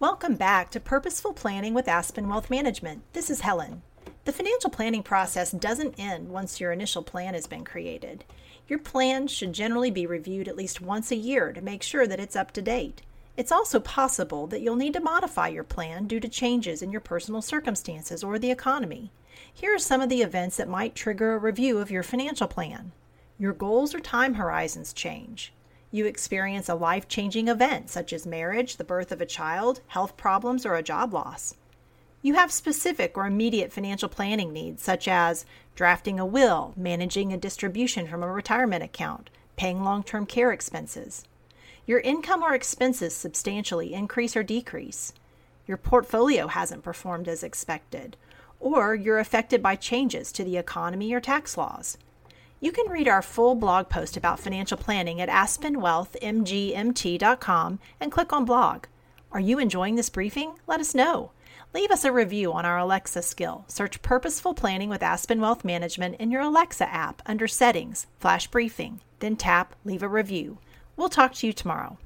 Welcome back to Purposeful Planning with Aspen Wealth Management. This is Helen. The financial planning process doesn't end once your initial plan has been created. Your plan should generally be reviewed at least once a year to make sure that it's up to date. It's also possible that you'll need to modify your plan due to changes in your personal circumstances or the economy. Here are some of the events that might trigger a review of your financial plan. Your goals or time horizons change. You experience a life changing event such as marriage, the birth of a child, health problems, or a job loss. You have specific or immediate financial planning needs, such as drafting a will, managing a distribution from a retirement account, paying long term care expenses. Your income or expenses substantially increase or decrease. Your portfolio hasn't performed as expected, or you're affected by changes to the economy or tax laws. You can read our full blog post about financial planning at aspenwealthmgmt.com and click on blog. Are you enjoying this briefing? Let us know. Leave us a review on our Alexa skill. Search Purposeful Planning with Aspen Wealth Management in your Alexa app under Settings, Flash Briefing, then tap Leave a Review. We'll talk to you tomorrow.